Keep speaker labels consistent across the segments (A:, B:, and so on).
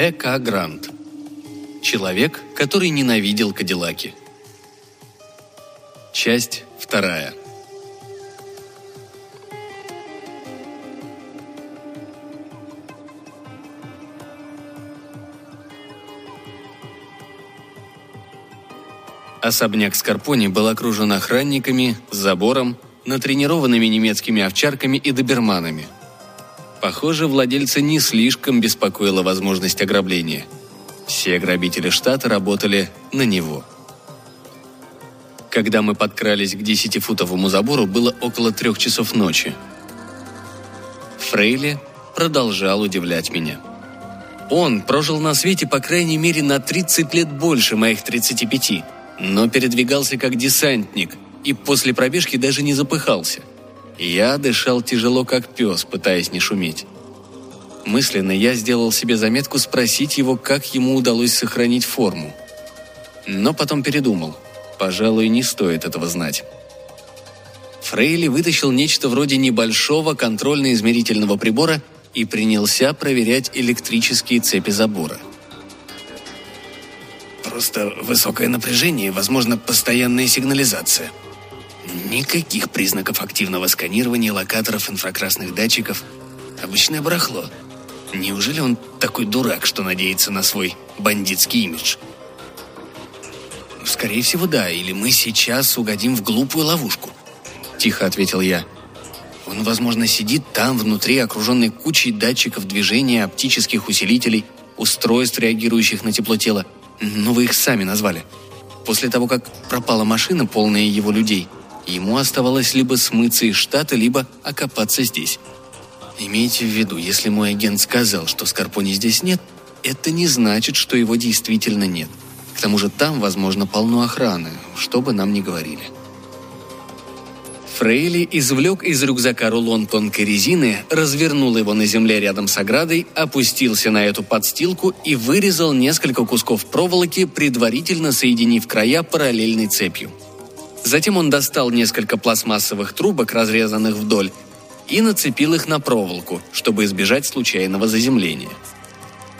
A: Э.К. Грант. Человек, который ненавидел Кадиллаки. Часть вторая. Особняк Скорпони был окружен охранниками, забором, натренированными немецкими овчарками и доберманами. Похоже, владельца не слишком беспокоила возможность ограбления. Все грабители штата работали на него. Когда мы подкрались к десятифутовому забору, было около трех часов ночи. Фрейли продолжал удивлять меня. Он прожил на свете по крайней мере на 30 лет больше моих 35 но передвигался как десантник и после пробежки даже не запыхался. Я дышал тяжело, как пес, пытаясь не шуметь. Мысленно я сделал себе заметку спросить его, как ему удалось сохранить форму. Но потом передумал. Пожалуй, не стоит этого знать. Фрейли вытащил нечто вроде небольшого контрольно-измерительного прибора и принялся проверять электрические цепи забора –
B: Просто высокое напряжение возможно, постоянная сигнализация. Никаких признаков активного сканирования локаторов инфракрасных датчиков. Обычное барахло. Неужели он такой дурак, что надеется на свой бандитский имидж? Скорее всего, да, или мы сейчас угодим в глупую ловушку. Тихо ответил я. Он, возможно, сидит там, внутри, окруженный кучей датчиков движения, оптических усилителей, устройств, реагирующих на тепло тела – но вы их сами назвали. После того, как пропала машина, полная его людей, ему оставалось либо смыться из штата, либо окопаться здесь. Имейте в виду, если мой агент сказал, что Скорпони здесь нет, это не значит, что его действительно нет. К тому же там, возможно, полно охраны, что бы нам ни говорили.
A: Фрейли извлек из рюкзака рулон тонкой резины, развернул его на земле рядом с оградой, опустился на эту подстилку и вырезал несколько кусков проволоки, предварительно соединив края параллельной цепью. Затем он достал несколько пластмассовых трубок, разрезанных вдоль, и нацепил их на проволоку, чтобы избежать случайного заземления.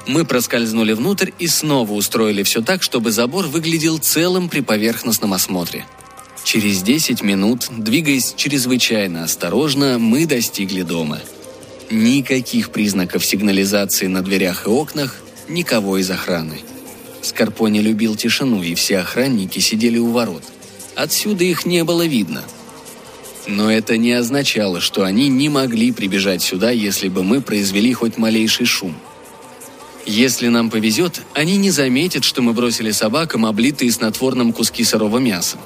A: Мы проскользнули внутрь и снова устроили все так, чтобы забор выглядел целым при поверхностном осмотре – Через 10 минут, двигаясь чрезвычайно осторожно, мы достигли дома. Никаких признаков сигнализации на дверях и окнах, никого из охраны. Скорпони любил тишину, и все охранники сидели у ворот. Отсюда их не было видно. Но это не означало, что они не могли прибежать сюда, если бы мы произвели хоть малейший шум. Если нам повезет, они не заметят, что мы бросили собакам облитые снотворным куски сырого мяса.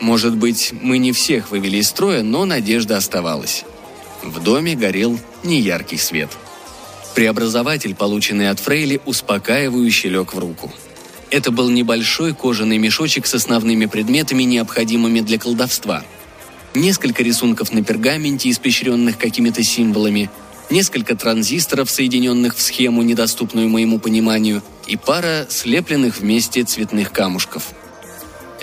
A: Может быть, мы не всех вывели из строя, но надежда оставалась. В доме горел неяркий свет. Преобразователь, полученный от Фрейли, успокаивающе лег в руку. Это был небольшой кожаный мешочек с основными предметами, необходимыми для колдовства. Несколько рисунков на пергаменте, испещренных какими-то символами, несколько транзисторов, соединенных в схему, недоступную моему пониманию, и пара слепленных вместе цветных камушков –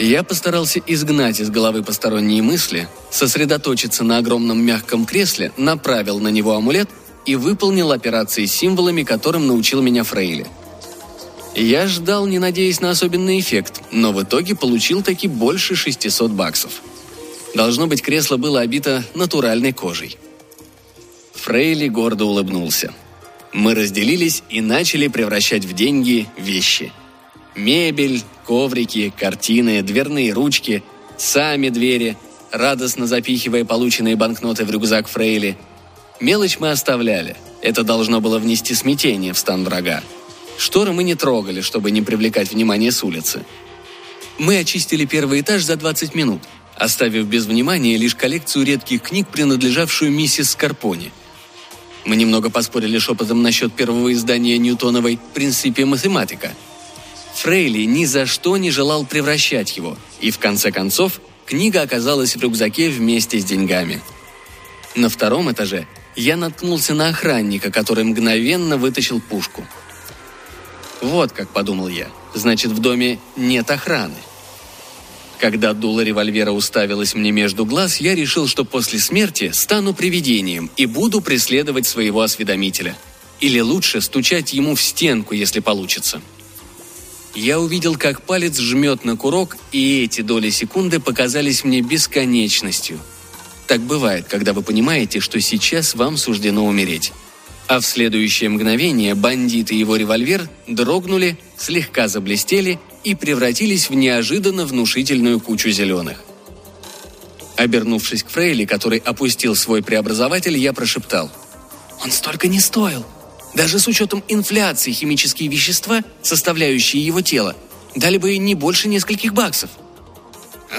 A: я постарался изгнать из головы посторонние мысли, сосредоточиться на огромном мягком кресле, направил на него амулет и выполнил операции с символами, которым научил меня Фрейли. Я ждал, не надеясь на особенный эффект, но в итоге получил таки больше 600 баксов. Должно быть, кресло было обито натуральной кожей. Фрейли гордо улыбнулся. Мы разделились и начали превращать в деньги вещи. Мебель, коврики, картины, дверные ручки, сами двери, радостно запихивая полученные банкноты в рюкзак Фрейли. Мелочь мы оставляли. Это должно было внести смятение в стан врага. Шторы мы не трогали, чтобы не привлекать внимание с улицы. Мы очистили первый этаж за 20 минут, оставив без внимания лишь коллекцию редких книг, принадлежавшую миссис Скарпони. Мы немного поспорили шепотом насчет первого издания Ньютоновой «Принципе математика», Фрейли ни за что не желал превращать его, и в конце концов книга оказалась в рюкзаке вместе с деньгами. На втором этаже я наткнулся на охранника, который мгновенно вытащил пушку. Вот как подумал я, значит в доме нет охраны. Когда дуло револьвера уставилось мне между глаз, я решил, что после смерти стану привидением и буду преследовать своего осведомителя. Или лучше стучать ему в стенку, если получится. Я увидел, как палец жмет на курок, и эти доли секунды показались мне бесконечностью. Так бывает, когда вы понимаете, что сейчас вам суждено умереть. А в следующее мгновение бандит и его револьвер дрогнули, слегка заблестели и превратились в неожиданно внушительную кучу зеленых. Обернувшись к Фрейли, который опустил свой преобразователь, я прошептал. «Он столько не стоил!» Даже с учетом инфляции химические вещества, составляющие его тело, дали бы не больше нескольких баксов.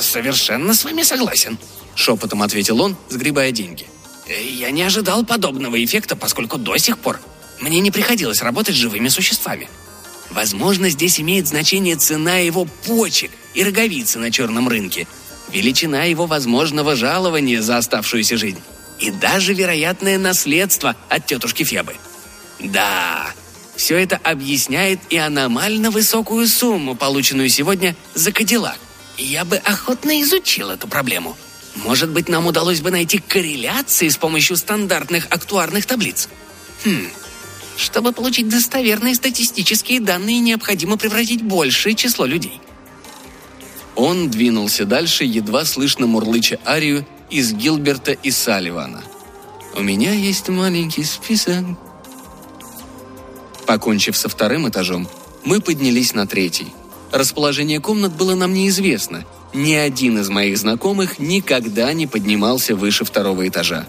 B: «Совершенно с вами согласен», — шепотом ответил он, сгребая деньги. «Я не ожидал подобного эффекта, поскольку до сих пор мне не приходилось работать с живыми существами. Возможно, здесь имеет значение цена его почек и роговицы на черном рынке, величина его возможного жалования за оставшуюся жизнь и даже вероятное наследство от тетушки Фебы — да, все это объясняет и аномально высокую сумму, полученную сегодня за Кадиллак. Я бы охотно изучил эту проблему. Может быть, нам удалось бы найти корреляции с помощью стандартных актуарных таблиц. Хм, чтобы получить достоверные статистические данные, необходимо превратить большее число людей.
A: Он двинулся дальше, едва слышно мурлыча арию из Гилберта и Салливана. «У меня есть маленький список Покончив со вторым этажом, мы поднялись на третий. Расположение комнат было нам неизвестно. Ни один из моих знакомых никогда не поднимался выше второго этажа.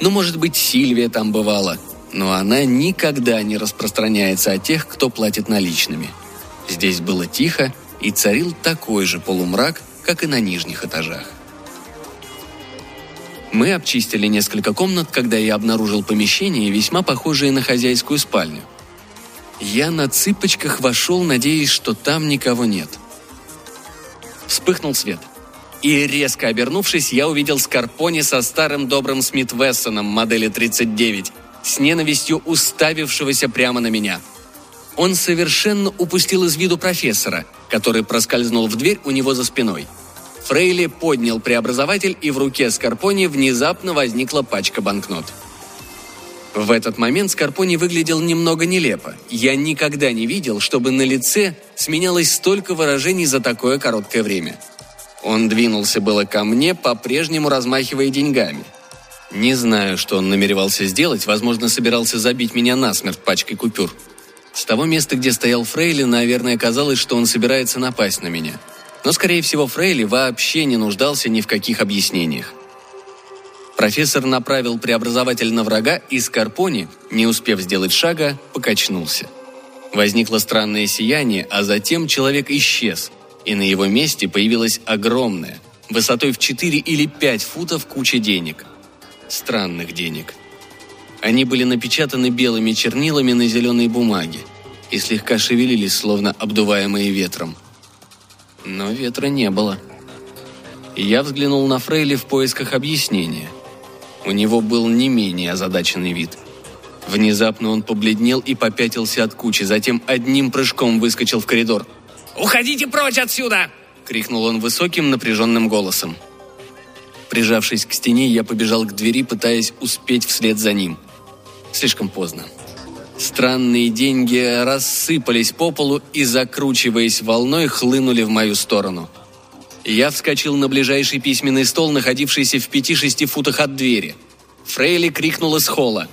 A: Ну, может быть, Сильвия там бывала, но она никогда не распространяется о тех, кто платит наличными. Здесь было тихо, и царил такой же полумрак, как и на нижних этажах. Мы обчистили несколько комнат, когда я обнаружил помещение, весьма похожее на хозяйскую спальню. Я на цыпочках вошел, надеясь, что там никого нет. Вспыхнул свет. И, резко обернувшись, я увидел Скарпони со старым добрым Смит Вессоном модели 39, с ненавистью уставившегося прямо на меня. Он совершенно упустил из виду профессора, который проскользнул в дверь у него за спиной. Фрейли поднял преобразователь, и в руке Скарпони внезапно возникла пачка банкнот. В этот момент Скарпони выглядел немного нелепо. Я никогда не видел, чтобы на лице сменялось столько выражений за такое короткое время. Он двинулся было ко мне, по-прежнему размахивая деньгами. Не знаю, что он намеревался сделать, возможно, собирался забить меня насмерть пачкой купюр. С того места, где стоял Фрейли, наверное, казалось, что он собирается напасть на меня. Но, скорее всего, Фрейли вообще не нуждался ни в каких объяснениях. Профессор направил преобразователь на врага, и Скарпони, не успев сделать шага, покачнулся. Возникло странное сияние, а затем человек исчез, и на его месте появилась огромная, высотой в 4 или 5 футов куча денег. Странных денег. Они были напечатаны белыми чернилами на зеленой бумаге и слегка шевелились, словно обдуваемые ветром. Но ветра не было. Я взглянул на Фрейли в поисках объяснения – у него был не менее озадаченный вид. Внезапно он побледнел и попятился от кучи, затем одним прыжком выскочил в коридор.
B: «Уходите прочь отсюда!»
A: — крикнул он высоким напряженным голосом. Прижавшись к стене, я побежал к двери, пытаясь успеть вслед за ним. Слишком поздно. Странные деньги рассыпались по полу и, закручиваясь волной, хлынули в мою сторону — я вскочил на ближайший письменный стол, находившийся в пяти-шести футах от двери. Фрейли крикнула с холла.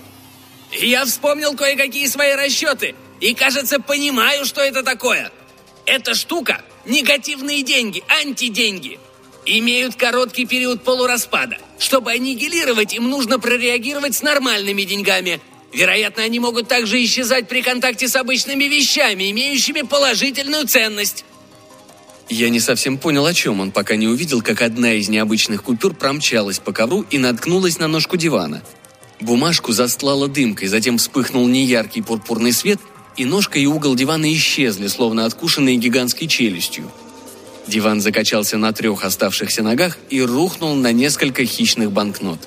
B: «Я вспомнил кое-какие свои расчеты и, кажется, понимаю, что это такое. Эта штука – негативные деньги, антиденьги. Имеют короткий период полураспада. Чтобы аннигилировать, им нужно прореагировать с нормальными деньгами. Вероятно, они могут также исчезать при контакте с обычными вещами, имеющими положительную ценность.
A: Я не совсем понял, о чем он, пока не увидел, как одна из необычных купюр промчалась по ковру и наткнулась на ножку дивана. Бумажку застлала дымкой, затем вспыхнул неяркий пурпурный свет, и ножка и угол дивана исчезли, словно откушенные гигантской челюстью. Диван закачался на трех оставшихся ногах и рухнул на несколько хищных банкнот.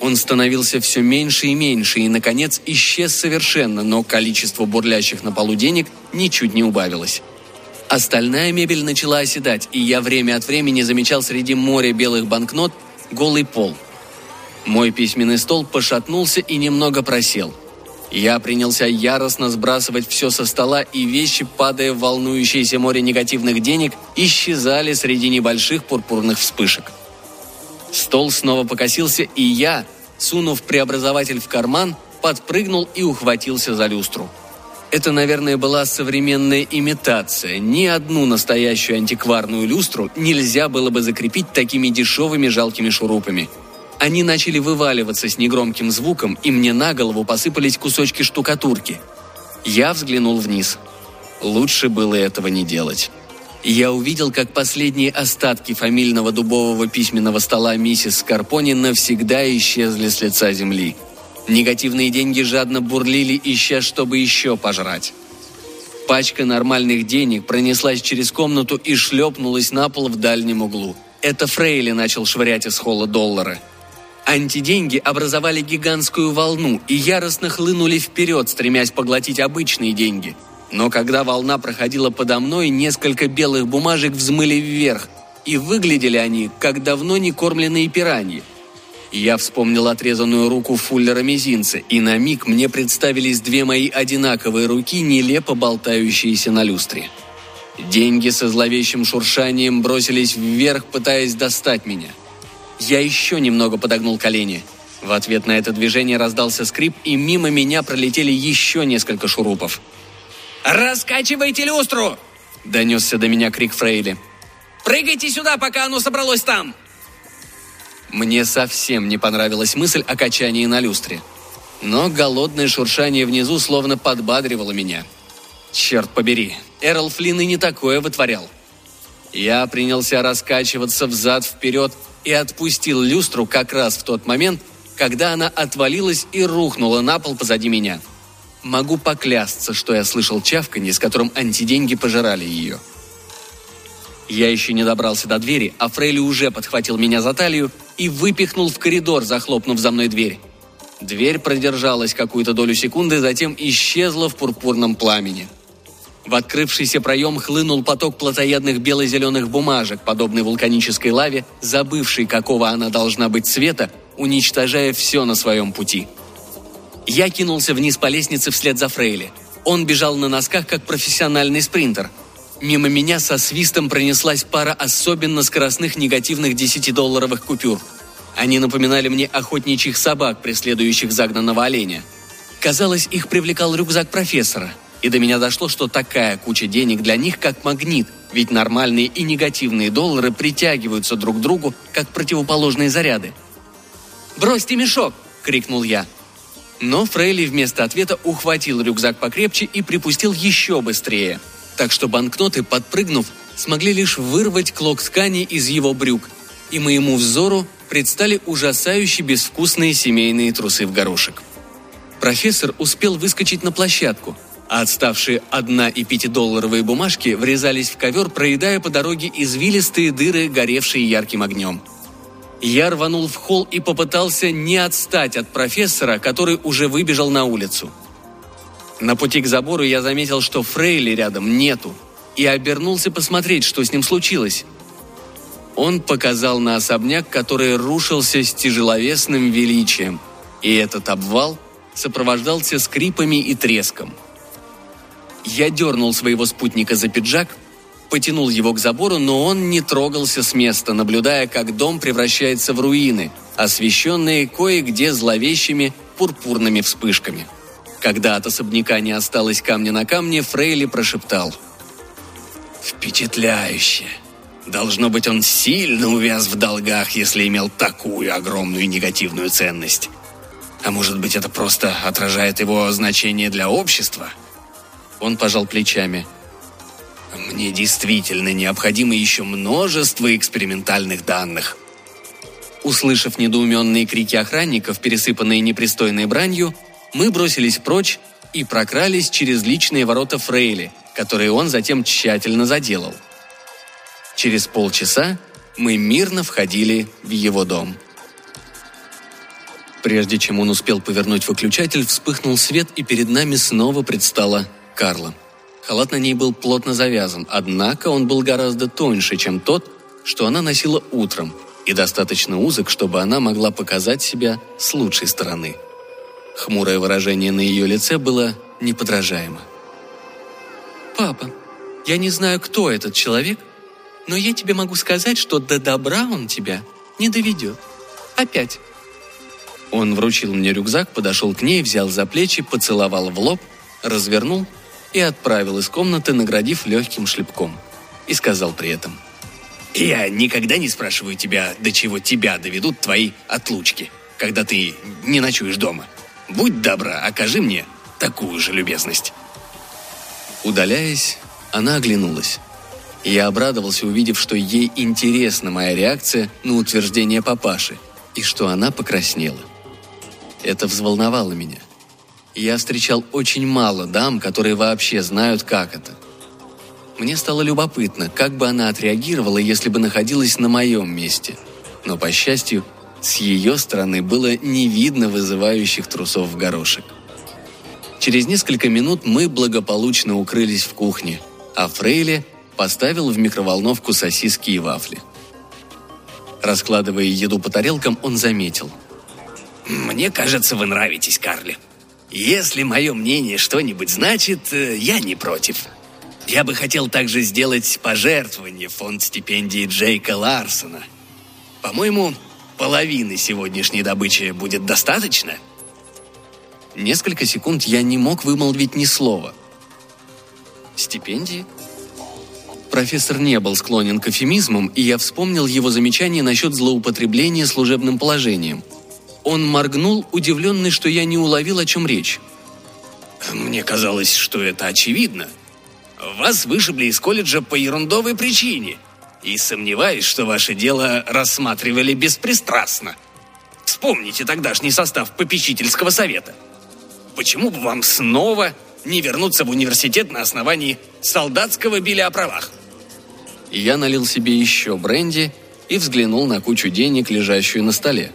A: Он становился все меньше и меньше и, наконец, исчез совершенно, но количество бурлящих на полу денег ничуть не убавилось. Остальная мебель начала оседать, и я время от времени замечал среди моря белых банкнот голый пол. Мой письменный стол пошатнулся и немного просел. Я принялся яростно сбрасывать все со стола, и вещи, падая в волнующееся море негативных денег, исчезали среди небольших пурпурных вспышек. Стол снова покосился, и я, сунув преобразователь в карман, подпрыгнул и ухватился за люстру. Это, наверное, была современная имитация. Ни одну настоящую антикварную люстру нельзя было бы закрепить такими дешевыми жалкими шурупами – они начали вываливаться с негромким звуком, и мне на голову посыпались кусочки штукатурки. Я взглянул вниз. Лучше было этого не делать. Я увидел, как последние остатки фамильного дубового письменного стола миссис Скарпони навсегда исчезли с лица земли. Негативные деньги жадно бурлили, ища, чтобы еще пожрать. Пачка нормальных денег пронеслась через комнату и шлепнулась на пол в дальнем углу. Это Фрейли начал швырять из холла доллары – Антиденьги образовали гигантскую волну и яростно хлынули вперед, стремясь поглотить обычные деньги. Но когда волна проходила подо мной, несколько белых бумажек взмыли вверх, и выглядели они, как давно не кормленные пираньи. Я вспомнил отрезанную руку Фуллера мизинца, и на миг мне представились две мои одинаковые руки, нелепо болтающиеся на люстре. Деньги со зловещим шуршанием бросились вверх, пытаясь достать меня – я еще немного подогнул колени. В ответ на это движение раздался скрип, и мимо меня пролетели еще несколько шурупов.
B: «Раскачивайте люстру!»
A: – донесся до меня крик Фрейли.
B: «Прыгайте сюда, пока оно собралось там!»
A: Мне совсем не понравилась мысль о качании на люстре. Но голодное шуршание внизу словно подбадривало меня. Черт побери, Эрл Флинн и не такое вытворял. Я принялся раскачиваться взад-вперед, и отпустил люстру как раз в тот момент, когда она отвалилась и рухнула на пол позади меня. Могу поклясться, что я слышал чавканье, с которым антиденьги пожирали ее. Я еще не добрался до двери, а Фрейли уже подхватил меня за талию и выпихнул в коридор, захлопнув за мной дверь. Дверь продержалась какую-то долю секунды, затем исчезла в пурпурном пламени. В открывшийся проем хлынул поток плотоядных бело-зеленых бумажек, подобный вулканической лаве, забывшей, какого она должна быть цвета, уничтожая все на своем пути. Я кинулся вниз по лестнице вслед за Фрейли. Он бежал на носках, как профессиональный спринтер. Мимо меня со свистом пронеслась пара особенно скоростных негативных 10-долларовых купюр. Они напоминали мне охотничьих собак, преследующих загнанного оленя. Казалось, их привлекал рюкзак профессора – и до меня дошло, что такая куча денег для них как магнит, ведь нормальные и негативные доллары притягиваются друг к другу, как противоположные заряды. «Бросьте мешок!» – крикнул я. Но Фрейли вместо ответа ухватил рюкзак покрепче и припустил еще быстрее. Так что банкноты, подпрыгнув, смогли лишь вырвать клок ткани из его брюк, и моему взору предстали ужасающе безвкусные семейные трусы в горошек. Профессор успел выскочить на площадку – а отставшие одна- и пятидолларовые бумажки врезались в ковер, проедая по дороге извилистые дыры, горевшие ярким огнем. Я рванул в холл и попытался не отстать от профессора, который уже выбежал на улицу. На пути к забору я заметил, что Фрейли рядом нету, и обернулся посмотреть, что с ним случилось. Он показал на особняк, который рушился с тяжеловесным величием, и этот обвал сопровождался скрипами и треском – я дернул своего спутника за пиджак, потянул его к забору, но он не трогался с места, наблюдая, как дом превращается в руины, освещенные кое-где зловещими пурпурными вспышками. Когда от особняка не осталось камня на камне, Фрейли прошептал. «Впечатляюще! Должно быть, он сильно увяз в долгах, если имел такую огромную негативную ценность. А может быть, это просто отражает его значение для общества?» Он пожал плечами. «Мне действительно необходимо еще множество экспериментальных данных». Услышав недоуменные крики охранников, пересыпанные непристойной бранью, мы бросились прочь и прокрались через личные ворота Фрейли, которые он затем тщательно заделал. Через полчаса мы мирно входили в его дом. Прежде чем он успел повернуть выключатель, вспыхнул свет, и перед нами снова предстала Карла. Халат на ней был плотно завязан, однако он был гораздо тоньше, чем тот, что она носила утром, и достаточно узок, чтобы она могла показать себя с лучшей стороны. Хмурое выражение на ее лице было неподражаемо. «Папа, я не знаю, кто этот человек, но я тебе могу сказать, что до добра он тебя не доведет. Опять». Он вручил мне рюкзак, подошел к ней, взял за плечи, поцеловал в лоб, развернул и отправил из комнаты, наградив легким шлепком. И сказал при этом. «Я никогда не спрашиваю тебя, до чего тебя доведут твои отлучки, когда ты не ночуешь дома. Будь добра, окажи мне такую же любезность». Удаляясь, она оглянулась. Я обрадовался, увидев, что ей интересна моя реакция на утверждение папаши, и что она покраснела. Это взволновало меня. Я встречал очень мало дам, которые вообще знают, как это. Мне стало любопытно, как бы она отреагировала, если бы находилась на моем месте. Но, по счастью, с ее стороны было не видно вызывающих трусов в горошек. Через несколько минут мы благополучно укрылись в кухне, а Фрейли поставил в микроволновку сосиски и вафли. Раскладывая еду по тарелкам, он заметил. «Мне кажется, вы нравитесь, Карли. Если мое мнение что-нибудь значит, э, я не против. Я бы хотел также сделать пожертвование в фонд стипендии Джейка Ларсона. По-моему, половины сегодняшней добычи будет достаточно?» Несколько секунд я не мог вымолвить ни слова. «Стипендии?» Профессор не был склонен к эфемизмам, и я вспомнил его замечание насчет злоупотребления служебным положением. Он моргнул, удивленный, что я не уловил, о чем речь. «Мне казалось, что это очевидно. Вас вышибли из колледжа по ерундовой причине, и сомневаюсь, что ваше дело рассматривали беспристрастно. Вспомните тогдашний состав попечительского совета – почему бы вам снова не вернуться в университет на основании солдатского биля о правах?» Я налил себе еще бренди и взглянул на кучу денег, лежащую на столе.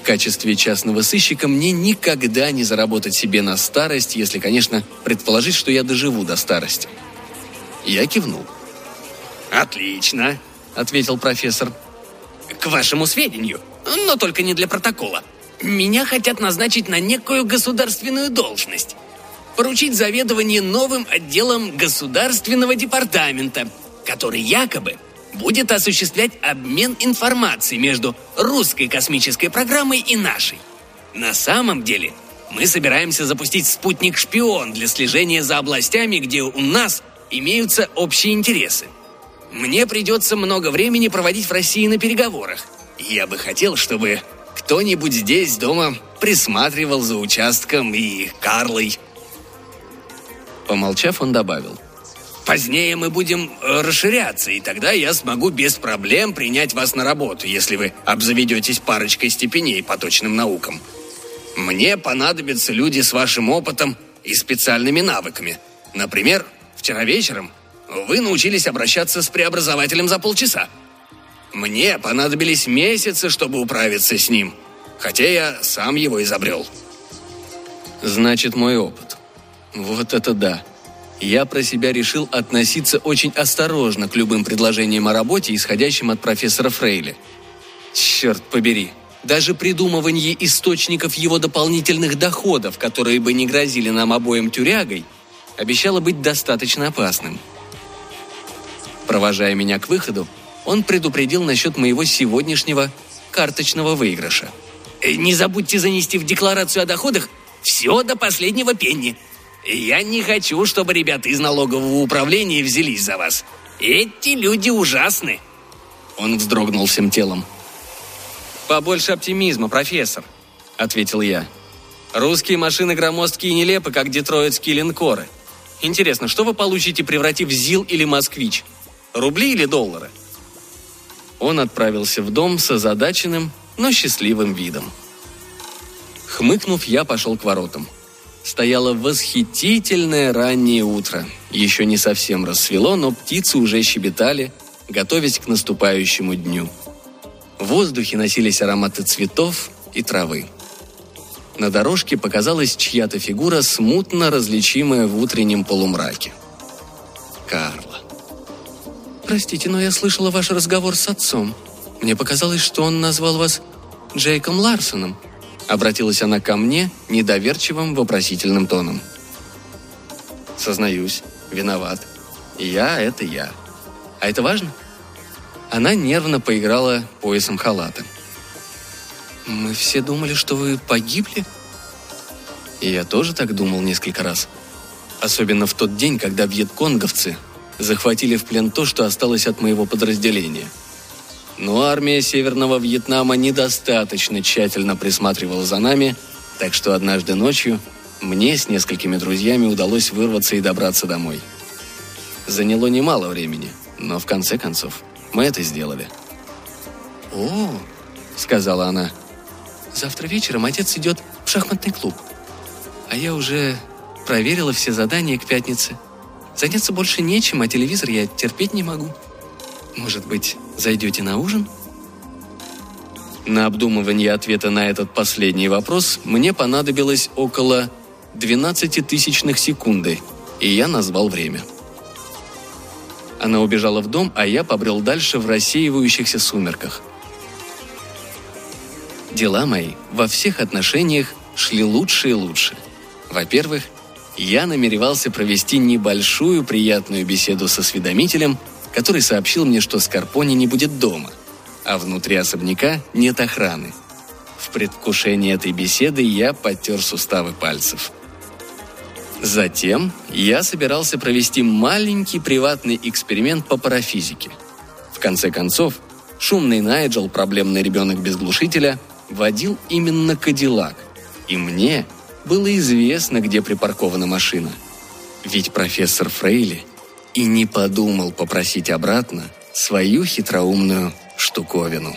A: В качестве частного сыщика мне никогда не заработать себе на старость, если, конечно, предположить, что я доживу до старости. Я кивнул. «Отлично», — ответил профессор. «К вашему сведению, но только не для протокола. Меня хотят назначить на некую государственную должность. Поручить заведование новым отделом государственного департамента, который якобы будет осуществлять обмен информацией между русской космической программой и нашей. На самом деле, мы собираемся запустить спутник-шпион для слежения за областями, где у нас имеются общие интересы. Мне придется много времени проводить в России на переговорах. Я бы хотел, чтобы кто-нибудь здесь дома присматривал за участком и Карлой. Помолчав, он добавил. Позднее мы будем э, расширяться, и тогда я смогу без проблем принять вас на работу, если вы обзаведетесь парочкой степеней по точным наукам. Мне понадобятся люди с вашим опытом и специальными навыками. Например, вчера вечером вы научились обращаться с преобразователем за полчаса – мне понадобились месяцы, чтобы управиться с ним, хотя я сам его изобрел. Значит, мой опыт. Вот это да. Я про себя решил относиться очень осторожно к любым предложениям о работе, исходящим от профессора Фрейли. Черт побери, даже придумывание источников его дополнительных доходов, которые бы не грозили нам обоим тюрягой, обещало быть достаточно опасным. Провожая меня к выходу, он предупредил насчет моего сегодняшнего карточного выигрыша. «Э, «Не забудьте занести в декларацию о доходах все до последнего пенни. Я не хочу, чтобы ребята из налогового управления взялись за вас. Эти люди ужасны». Он вздрогнул всем телом. «Побольше оптимизма, профессор», — ответил я. «Русские машины громоздкие и нелепы, как детройтские линкоры. Интересно, что вы получите, превратив ЗИЛ или Москвич? Рубли или доллары?» он отправился в дом с озадаченным, но счастливым видом. Хмыкнув, я пошел к воротам. Стояло восхитительное раннее утро. Еще не совсем рассвело, но птицы уже щебетали, готовясь к наступающему дню. В воздухе носились ароматы цветов и травы. На дорожке показалась чья-то фигура, смутно различимая в утреннем полумраке. Карл. «Простите, но я слышала ваш разговор с отцом. Мне показалось, что он назвал вас Джейком Ларсоном. Обратилась она ко мне недоверчивым вопросительным тоном. Сознаюсь, виноват. Я — это я. А это важно? Она нервно поиграла поясом халата. «Мы все думали, что вы погибли?» И я тоже так думал несколько раз. Особенно в тот день, когда вьетконговцы захватили в плен то, что осталось от моего подразделения. Но армия Северного Вьетнама недостаточно тщательно присматривала за нами, так что однажды ночью мне с несколькими друзьями удалось вырваться и добраться домой. Заняло немало времени, но в конце концов мы это сделали. «О, — сказала она, — завтра вечером отец идет в шахматный клуб. А я уже проверила все задания к пятнице. Заняться больше нечем, а телевизор я терпеть не могу. Может быть, зайдете на ужин?» На обдумывание ответа на этот последний вопрос мне понадобилось около 12 тысячных секунды, и я назвал время. Она убежала в дом, а я побрел дальше в рассеивающихся сумерках. Дела мои во всех отношениях шли лучше и лучше. Во-первых, я намеревался провести небольшую приятную беседу со осведомителем, который сообщил мне, что Скарпони не будет дома, а внутри особняка нет охраны. В предвкушении этой беседы я потер суставы пальцев – Затем я собирался провести маленький приватный эксперимент по парафизике. В конце концов, шумный Найджел, проблемный ребенок без глушителя, водил именно Кадиллак, и мне было известно, где припаркована машина. Ведь профессор Фрейли и не подумал попросить обратно свою хитроумную штуковину.